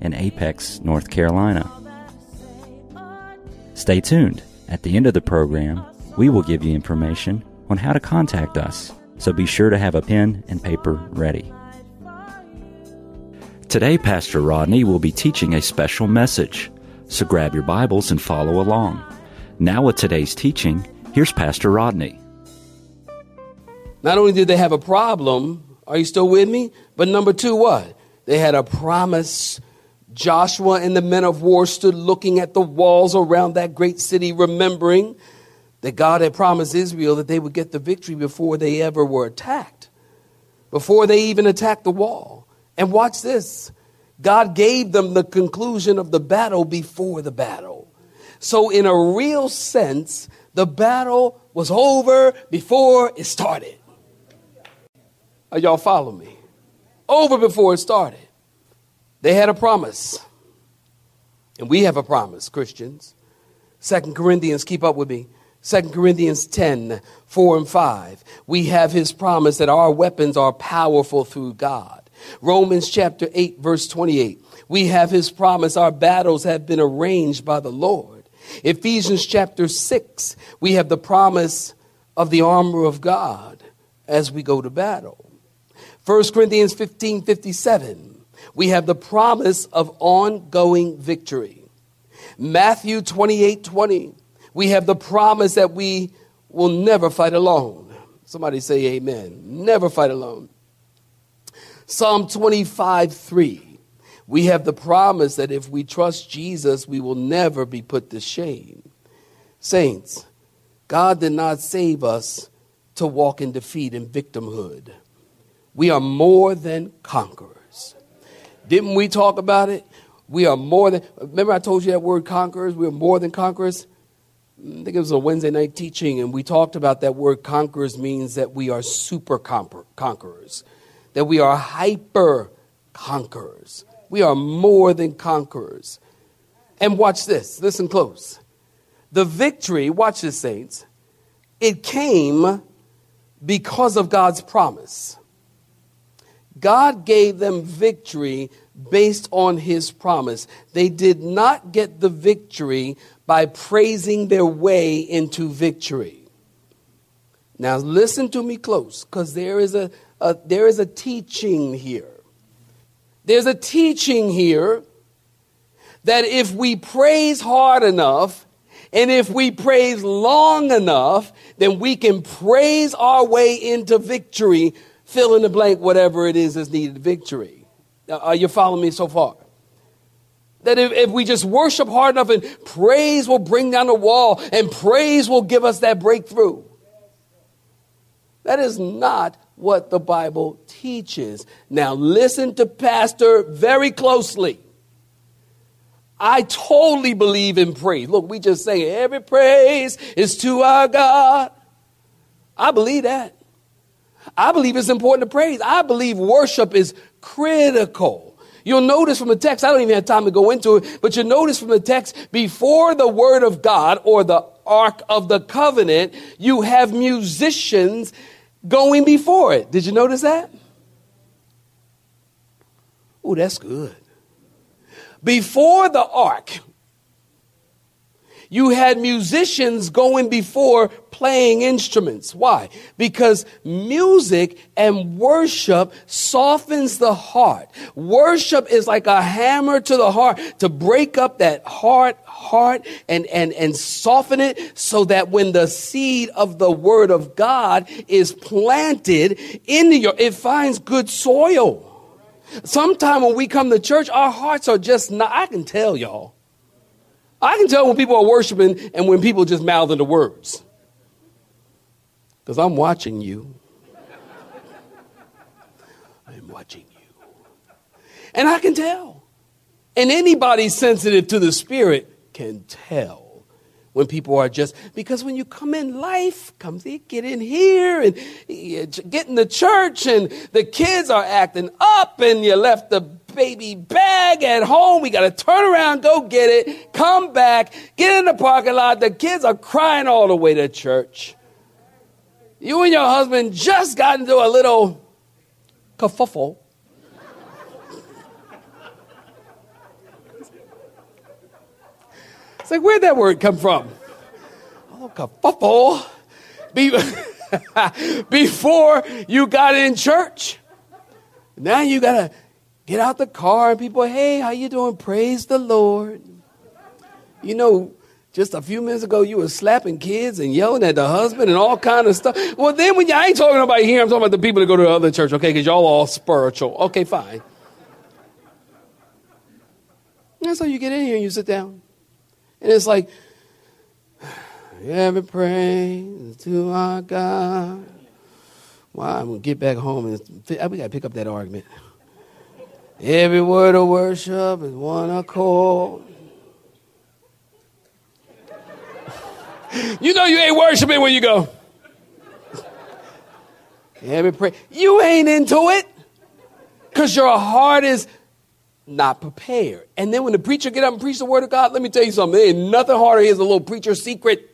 in Apex, North Carolina. Stay tuned. At the end of the program, we will give you information on how to contact us, so be sure to have a pen and paper ready. Today, Pastor Rodney will be teaching a special message, so grab your Bibles and follow along. Now, with today's teaching, here's Pastor Rodney. Not only did they have a problem, are you still with me? But number two, what? They had a promise Joshua and the men of war stood looking at the walls around that great city, remembering that God had promised Israel that they would get the victory before they ever were attacked, before they even attacked the wall. And watch this God gave them the conclusion of the battle before the battle. So, in a real sense, the battle was over before it started. Are y'all follow me? Over before it started. They had a promise. And we have a promise, Christians. Second Corinthians, keep up with me. Second Corinthians 10, 4 and 5. We have his promise that our weapons are powerful through God. Romans chapter 8, verse 28. We have his promise our battles have been arranged by the Lord. Ephesians chapter 6, we have the promise of the armor of God as we go to battle. 1 Corinthians 15, 57 we have the promise of ongoing victory. Matthew 28 20, we have the promise that we will never fight alone. Somebody say amen. Never fight alone. Psalm 25 3, we have the promise that if we trust Jesus, we will never be put to shame. Saints, God did not save us to walk in defeat and victimhood. We are more than conquerors. Didn't we talk about it? We are more than, remember I told you that word conquerors? We are more than conquerors. I think it was a Wednesday night teaching, and we talked about that word conquerors means that we are super conquerors, that we are hyper conquerors. We are more than conquerors. And watch this, listen close. The victory, watch this, saints, it came because of God's promise. God gave them victory based on his promise. They did not get the victory by praising their way into victory. Now, listen to me close because there, is a, a, there is a teaching here. There's a teaching here that if we praise hard enough and if we praise long enough, then we can praise our way into victory fill in the blank, whatever it is that's needed victory. Are you following me so far? That if, if, we just worship hard enough and praise will bring down the wall and praise will give us that breakthrough. That is not what the Bible teaches. Now, listen to Pastor very closely. I totally believe in praise. Look, we just say every praise is to our God. I believe that. I believe it's important to praise. I believe worship is critical. You'll notice from the text, I don't even have time to go into it, but you'll notice from the text, before the word of God or the ark of the covenant, you have musicians going before it. Did you notice that? Oh, that's good. Before the ark, you had musicians going before playing instruments. Why? Because music and worship softens the heart. Worship is like a hammer to the heart to break up that heart, heart and, and, and soften it so that when the seed of the word of God is planted into your, it finds good soil. Sometime when we come to church, our hearts are just not, I can tell y'all. I can tell when people are worshiping and when people just mouthing the words. Because I'm watching you. I'm watching you. And I can tell. And anybody sensitive to the Spirit can tell when people are just because when you come in life comes get in here and get in the church and the kids are acting up and you left the baby bag at home we got to turn around go get it come back get in the parking lot the kids are crying all the way to church you and your husband just got into a little kerfuffle It's like, where'd that word come from? Oh, kerfuffle. Before you got in church. Now you got to get out the car and people, hey, how you doing? Praise the Lord. You know, just a few minutes ago, you were slapping kids and yelling at the husband and all kind of stuff. Well, then when you, I ain't talking about here, I'm talking about the people that go to the other church, okay? Because y'all all spiritual. Okay, fine. And so you get in here and you sit down. And it's like, every praise to our God. Well, I'm going to get back home and we got to pick up that argument. Every word of worship is one accord. you know you ain't worshiping when you go. Every prayer. You ain't into it because your heart is not prepared. And then when the preacher get up and preach the word of God, let me tell you something. There ain't nothing harder. Here's a little preacher secret.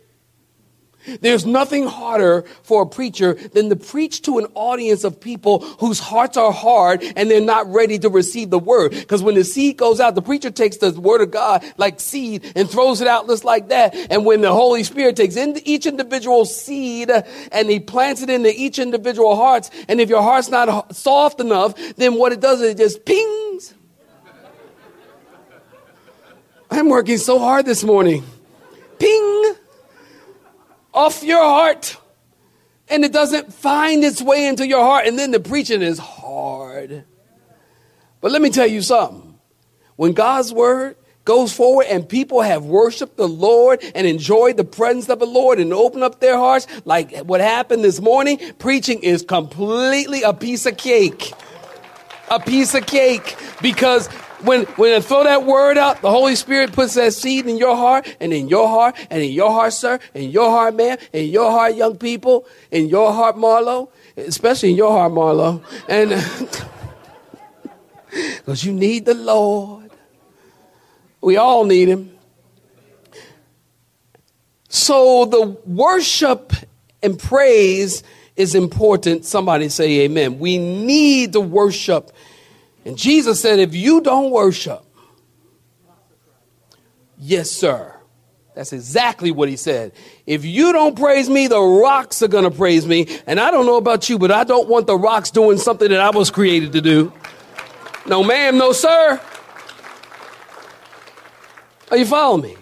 There's nothing harder for a preacher than to preach to an audience of people whose hearts are hard and they're not ready to receive the word. Because when the seed goes out, the preacher takes the word of God like seed and throws it out just like that. And when the Holy Spirit takes into each individual seed and he plants it into each individual hearts, and if your heart's not soft enough, then what it does is it just pings I'm working so hard this morning. Ping! Off your heart. And it doesn't find its way into your heart. And then the preaching is hard. But let me tell you something. When God's word goes forward and people have worshiped the Lord and enjoyed the presence of the Lord and opened up their hearts, like what happened this morning, preaching is completely a piece of cake. A piece of cake because when, when I throw that word out, the Holy Spirit puts that seed in your heart and in your heart and in your heart, sir, in your heart, man, in your heart, young people, in your heart, Marlo, especially in your heart, Marlo. And because you need the Lord. We all need him. So the worship and praise is important. Somebody say amen. We need to worship and Jesus said, if you don't worship, yes, sir. That's exactly what he said. If you don't praise me, the rocks are going to praise me. And I don't know about you, but I don't want the rocks doing something that I was created to do. No, ma'am, no, sir. Are you following me?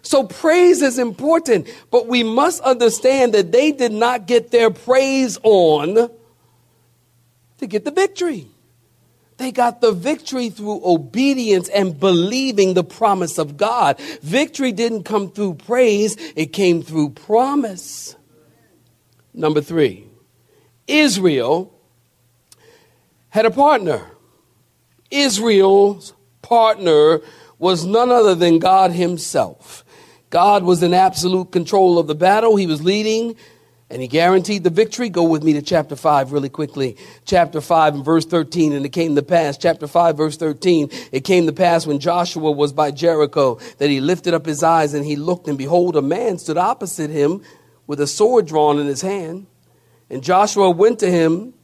So praise is important, but we must understand that they did not get their praise on to get the victory. They got the victory through obedience and believing the promise of God. Victory didn't come through praise, it came through promise. Number three, Israel had a partner. Israel's partner was none other than God Himself. God was in absolute control of the battle. He was leading and he guaranteed the victory. Go with me to chapter 5 really quickly. Chapter 5 and verse 13. And it came to pass, chapter 5, verse 13. It came to pass when Joshua was by Jericho that he lifted up his eyes and he looked, and behold, a man stood opposite him with a sword drawn in his hand. And Joshua went to him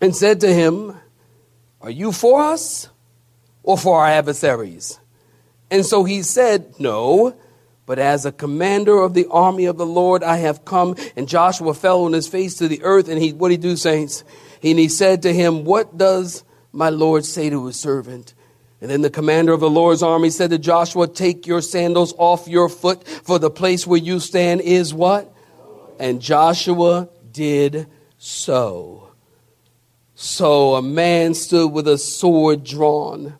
and said to him, Are you for us or for our adversaries? And so he said, No but as a commander of the army of the Lord, I have come. And Joshua fell on his face to the earth. And he, what did he do, saints? And he said to him, What does my Lord say to his servant? And then the commander of the Lord's army said to Joshua, Take your sandals off your foot, for the place where you stand is what? And Joshua did so. So a man stood with a sword drawn.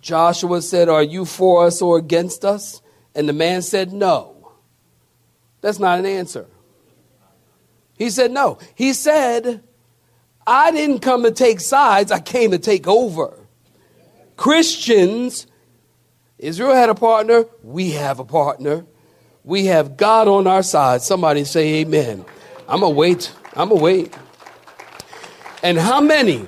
Joshua said, Are you for us or against us? And the man said, No. That's not an answer. He said, No. He said, I didn't come to take sides, I came to take over. Christians Israel had a partner. We have a partner. We have God on our side. Somebody say amen. I'm going to wait. I'm going to wait. And how many,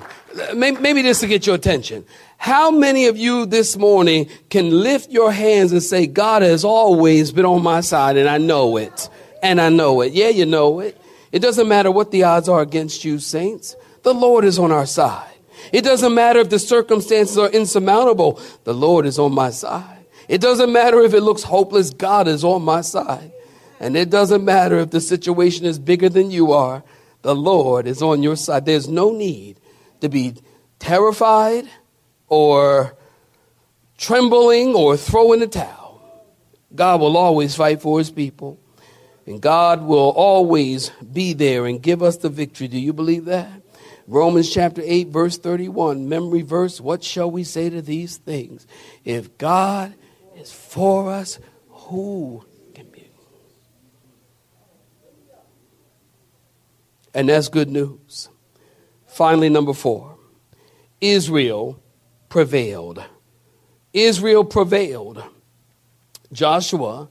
maybe this to get your attention, how many of you this morning can lift your hands and say, God has always been on my side and I know it. And I know it. Yeah, you know it. It doesn't matter what the odds are against you, saints. The Lord is on our side. It doesn't matter if the circumstances are insurmountable. The Lord is on my side. It doesn't matter if it looks hopeless. God is on my side. And it doesn't matter if the situation is bigger than you are. The Lord is on your side. There's no need to be terrified or trembling or throw in the towel. God will always fight for his people. And God will always be there and give us the victory. Do you believe that? Romans chapter 8, verse 31, memory verse. What shall we say to these things? If God is for us, who can be? And that's good news. Finally, number four Israel prevailed. Israel prevailed. Joshua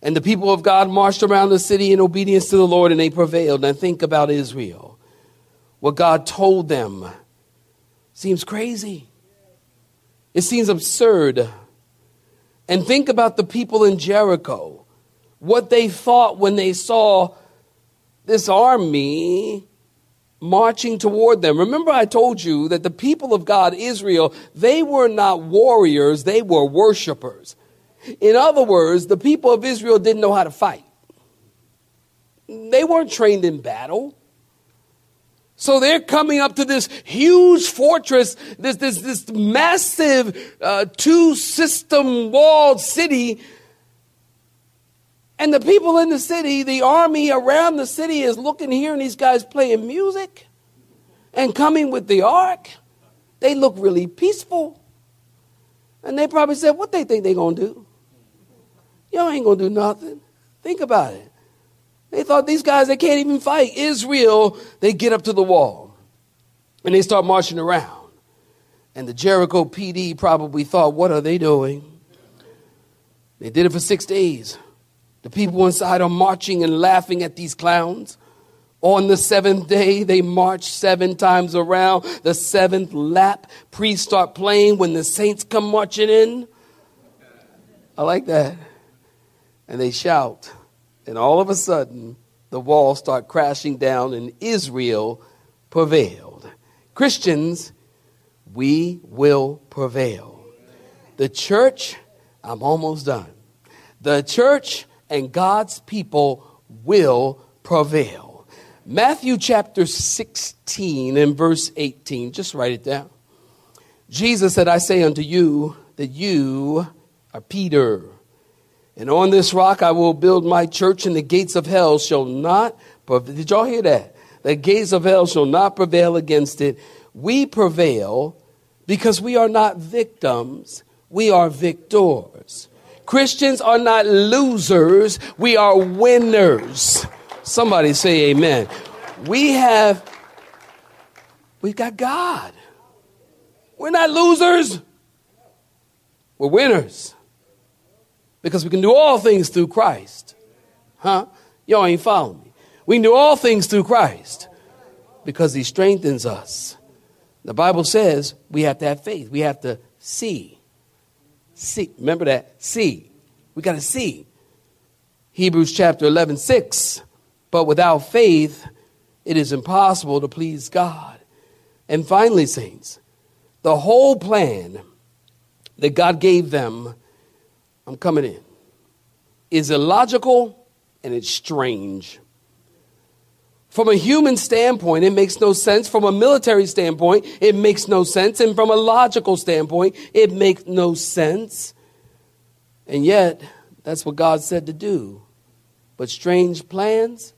and the people of God marched around the city in obedience to the Lord and they prevailed. And think about Israel. What God told them seems crazy, it seems absurd. And think about the people in Jericho, what they thought when they saw this army marching toward them. Remember, I told you that the people of God, Israel, they were not warriors, they were worshipers. In other words, the people of Israel didn't know how to fight, they weren't trained in battle. So they're coming up to this huge fortress, this, this, this massive uh, two system walled city. And the people in the city, the army around the city is looking, hearing these guys playing music and coming with the ark. They look really peaceful. And they probably said, What they think they're going to do? Y'all ain't to do nothing. Think about it. They thought these guys, they can't even fight. Israel, they get up to the wall and they start marching around. And the Jericho PD probably thought, what are they doing? They did it for six days. The people inside are marching and laughing at these clowns. On the seventh day, they march seven times around. The seventh lap, priests start playing when the saints come marching in. I like that. And they shout. And all of a sudden, the walls start crashing down, and Israel prevailed. Christians, we will prevail. The church, I'm almost done. The church and God's people will prevail. Matthew chapter 16 and verse 18, just write it down. Jesus said, I say unto you that you are Peter and on this rock I will build my church, and the gates of hell shall not. Prevail. Did y'all hear that? The gates of hell shall not prevail against it. We prevail because we are not victims, we are victors. Christians are not losers, we are winners. Somebody say amen. We have, we've got God. We're not losers, we're winners. Because we can do all things through Christ. Huh? Y'all ain't following me. We can do all things through Christ because he strengthens us. The Bible says we have to have faith. We have to see. See. Remember that? See. We got to see. Hebrews chapter 11, 6. But without faith, it is impossible to please God. And finally, saints, the whole plan that God gave them I'm coming in, is illogical and it's strange. From a human standpoint, it makes no sense. From a military standpoint, it makes no sense. And from a logical standpoint, it makes no sense. And yet, that's what God said to do. But strange plans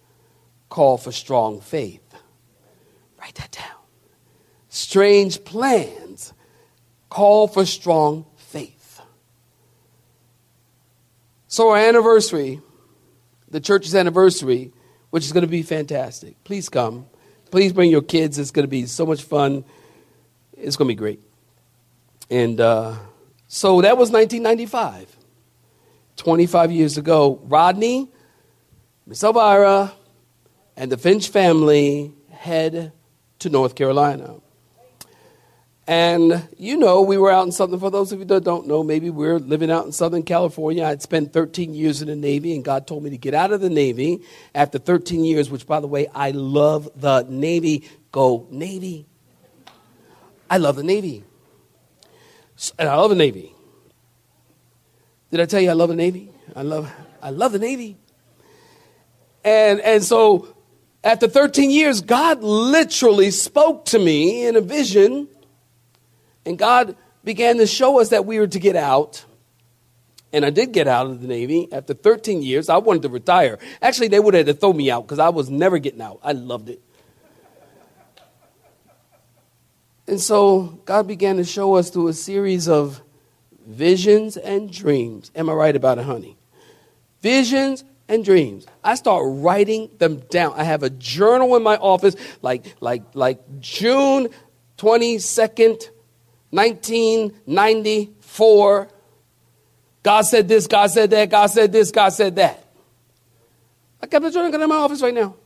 call for strong faith. Write that down. Strange plans call for strong faith. So, our anniversary, the church's anniversary, which is going to be fantastic. Please come. Please bring your kids. It's going to be so much fun. It's going to be great. And uh, So that was 1995. 25 years ago, Rodney, Miss Elvira, and the Finch family head to North Carolina. And you know, we were out in Southern, for those of you that don't know, maybe we're living out in Southern California. I'd spent 13 years in the Navy, and God told me to get out of the Navy after 13 years, which, by the way, I love the Navy. Go, Navy. I love the Navy. And I love the Navy. Did I tell you I love the Navy? I love, I love the Navy. And, and so after 13 years, God literally spoke to me in a vision, and God began to show us that we were to get out. And I did get out of the Navy after 13 years. I wanted to retire. Actually, they would have to throw me out because I was never getting out. I loved it. And so God began to show us through a series of visions and dreams. Am I right about it, honey? Visions and dreams. I start writing them down. I have a journal in my office, like like like June twenty second, nineteen ninety four. God said this. God said that. God said this. God said that. I kept the journal in my office right now.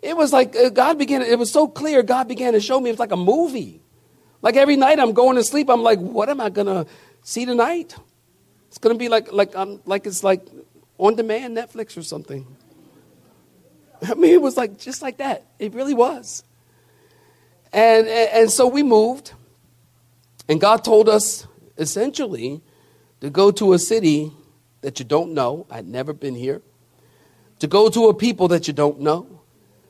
It was like uh, God began. It was so clear. God began to show me. It was like a movie. Like every night I'm going to sleep, I'm like, what am I gonna see tonight? It's gonna be like like I'm like it's like on demand Netflix or something. I mean, it was like just like that. It really was. And and so we moved, and God told us essentially to go to a city that you don't know. I'd never been here. To go to a people that you don't know.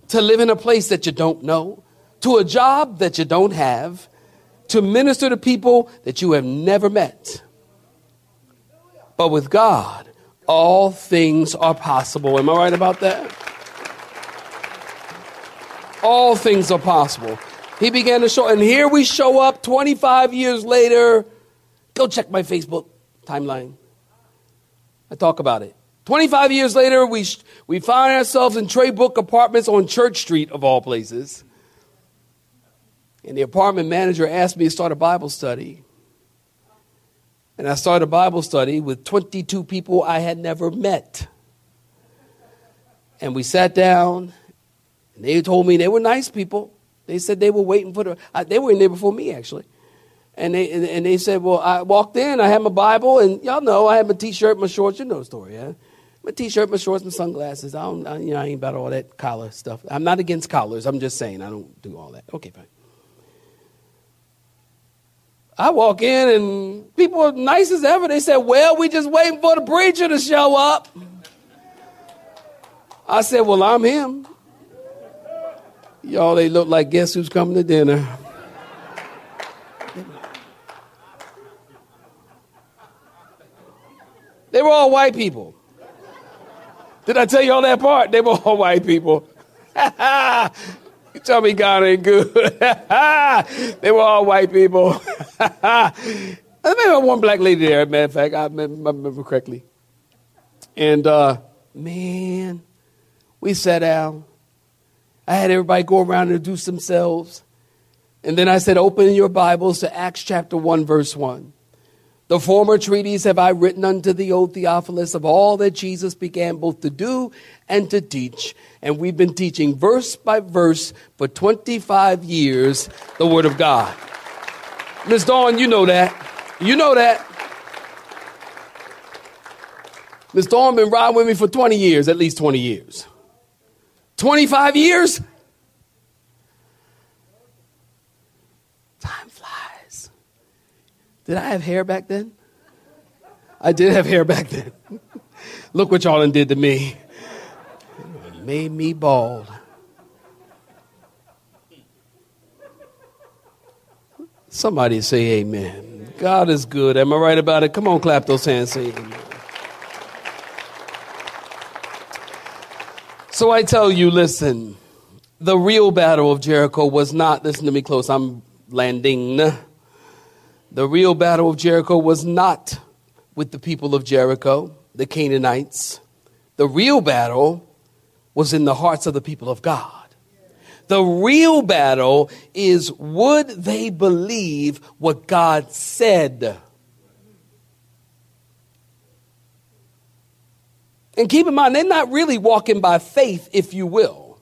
To live in a place that you don't know. To a job that you don't have to minister to people that you have never met. But with God, all things are possible. Am I right about that? All things are possible. He began to show, and here we show up 25 years later. Go check my Facebook timeline. I talk about it. 25 years later, we, we find ourselves in Trey Book Apartments on Church Street, of all places. And the apartment manager asked me to start a Bible study. And I started a Bible study with 22 people I had never met. And we sat down, and they told me they were nice people. They said they were waiting for the, uh, they were in there before me actually. And they, and, and, they said, well, I walked in, I had my Bible, and y'all know I had my t-shirt, my shorts, you know the story, yeah? My t-shirt, my shorts, my sunglasses. I don't, I, you know, I ain't about all that collar stuff. I'm not against collars. I'm just saying I don't do all that. Okay, fine. I walk in and people are nice as ever. They said, Well, we just waiting for the preacher to show up. I said, Well, I'm him. Y'all, they look like guess who's coming to dinner. They were all white people. Did I tell you all that part? They were all white people. You tell me God ain't good. they were all white people. There maybe one black lady there, matter of fact, I remember correctly. And uh, man, we sat down. I had everybody go around and introduce themselves. And then I said, Open your Bibles to Acts chapter 1, verse 1. The former treaties have I written unto thee, O Theophilus, of all that Jesus began both to do and to teach. And we've been teaching verse by verse for 25 years the Word of God. Miss Dawn, you know that. You know that. Miss Dawn been riding with me for 20 years, at least 20 years. 25 years? Time flies. Did I have hair back then? I did have hair back then. Look what y'all done did to me. It made me bald. Somebody say amen. God is good. Am I right about it? Come on, clap those hands. Say amen. So I tell you, listen, the real battle of Jericho was not, listen to me close, I'm landing the real battle of Jericho was not with the people of Jericho, the Canaanites. The real battle was in the hearts of the people of God. The real battle is would they believe what God said? And keep in mind, they're not really walking by faith, if you will.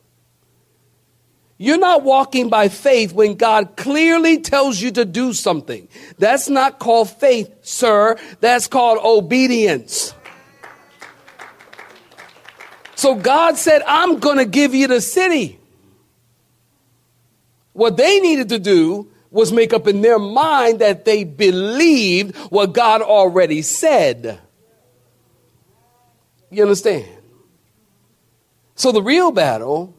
You're not walking by faith when God clearly tells you to do something. That's not called faith, sir. That's called obedience. So God said, I'm going to give you the city. What they needed to do was make up in their mind that they believed what God already said. You understand? So the real battle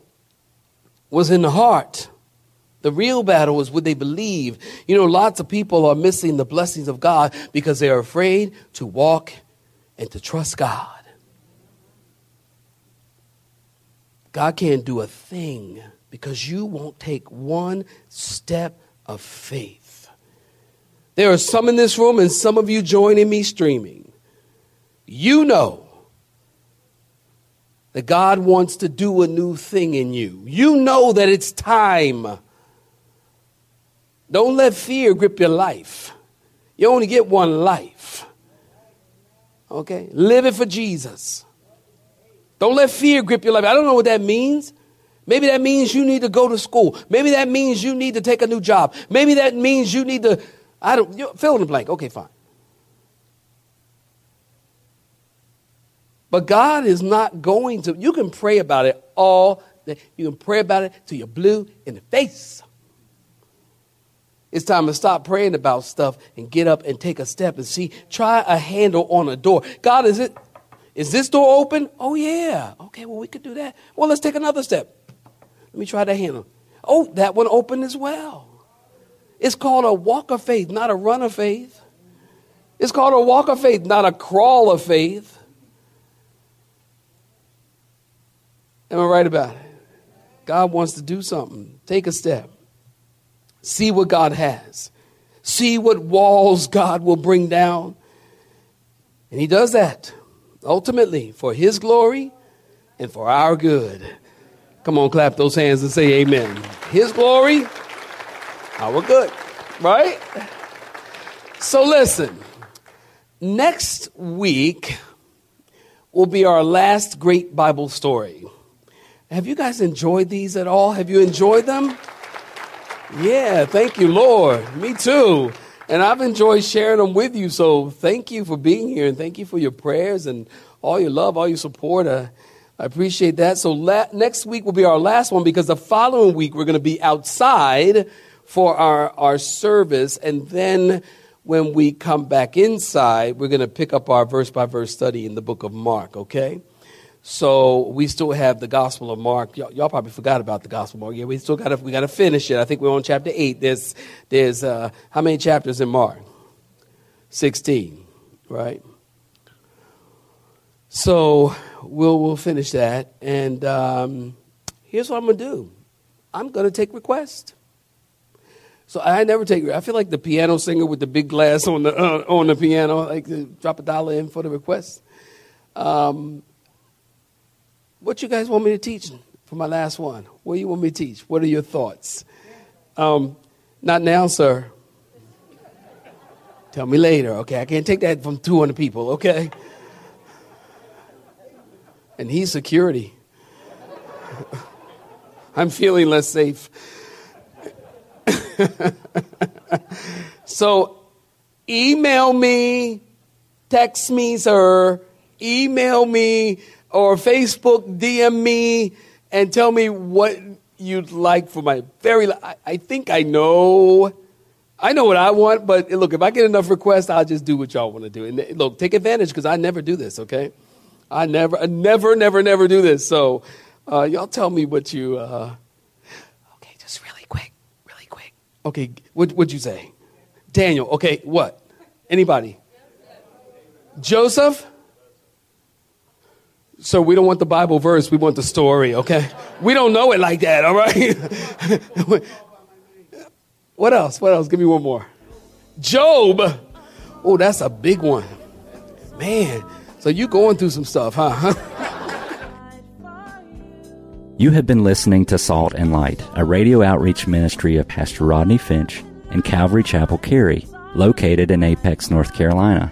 was in the heart. The real battle was would they believe? You know, lots of people are missing the blessings of God because they're afraid to walk and to trust God. God can't do a thing because you won't take one step of faith. There are some in this room and some of you joining me streaming. You know that God wants to do a new thing in you. You know that it's time. Don't let fear grip your life. You only get one life. Okay? Live it for Jesus. Don't let fear grip your life. I don't know what that means. Maybe that means you need to go to school. Maybe that means you need to take a new job. Maybe that means you need to, I don't, fill in the blank. Okay, fine. But God is not going to, you can pray about it all day. You can pray about it till you're blue in the face. It's time to stop praying about stuff and get up and take a step and see, try a handle on a door. God, is it, is this door open? Oh, yeah. Okay, well, we could do that. Well, let's take another step. Let me try that handle. Oh, that one opened as well. It's called a walk of faith, not a run of faith. It's called a walk of faith, not a crawl of faith. Am I right about it? God wants to do something. Take a step. See what God has. See what walls God will bring down. And He does that ultimately for His glory and for our good. Come on, clap those hands and say amen. His glory, our good, right? So listen, next week will be our last great Bible story. Have you guys enjoyed these at all? Have you enjoyed them? Yeah, thank you, Lord. Me too. And I've enjoyed sharing them with you. So thank you for being here and thank you for your prayers and all your love, all your support. Uh, I appreciate that. So la- next week will be our last one because the following week we're going to be outside for our, our service. And then when we come back inside, we're going to pick up our verse by verse study in the book of Mark, okay? So we still have the Gospel of Mark. Y'all, y'all probably forgot about the Gospel of Mark. Yeah, we still got to we got to finish it. I think we're on chapter eight. There's there's uh, how many chapters in Mark? Sixteen, right? So we'll we'll finish that. And um, here's what I'm gonna do. I'm gonna take requests. So I never take. I feel like the piano singer with the big glass on the uh, on the piano. Like drop a dollar in for the request. Um, what you guys want me to teach for my last one? What do you want me to teach? What are your thoughts? Um, not now, sir. Tell me later, okay? I can't take that from 200 people, okay? And he's security. I'm feeling less safe. so email me, text me, sir, email me or Facebook DM me and tell me what you'd like for my very. I, I think I know. I know what I want, but look, if I get enough requests, I'll just do what y'all want to do. And look, take advantage because I never do this. Okay, I never, I never, never, never do this. So uh, y'all tell me what you. Uh, okay, just really quick, really quick. Okay, what would you say, Daniel? Okay, what? Anybody? Joseph. So we don't want the Bible verse, we want the story, okay? We don't know it like that, all right? what else? What else? Give me one more. Job. Oh, that's a big one. Man, so you going through some stuff, huh? You have been listening to Salt and Light, a radio outreach ministry of Pastor Rodney Finch and Calvary Chapel Cary, located in Apex, North Carolina.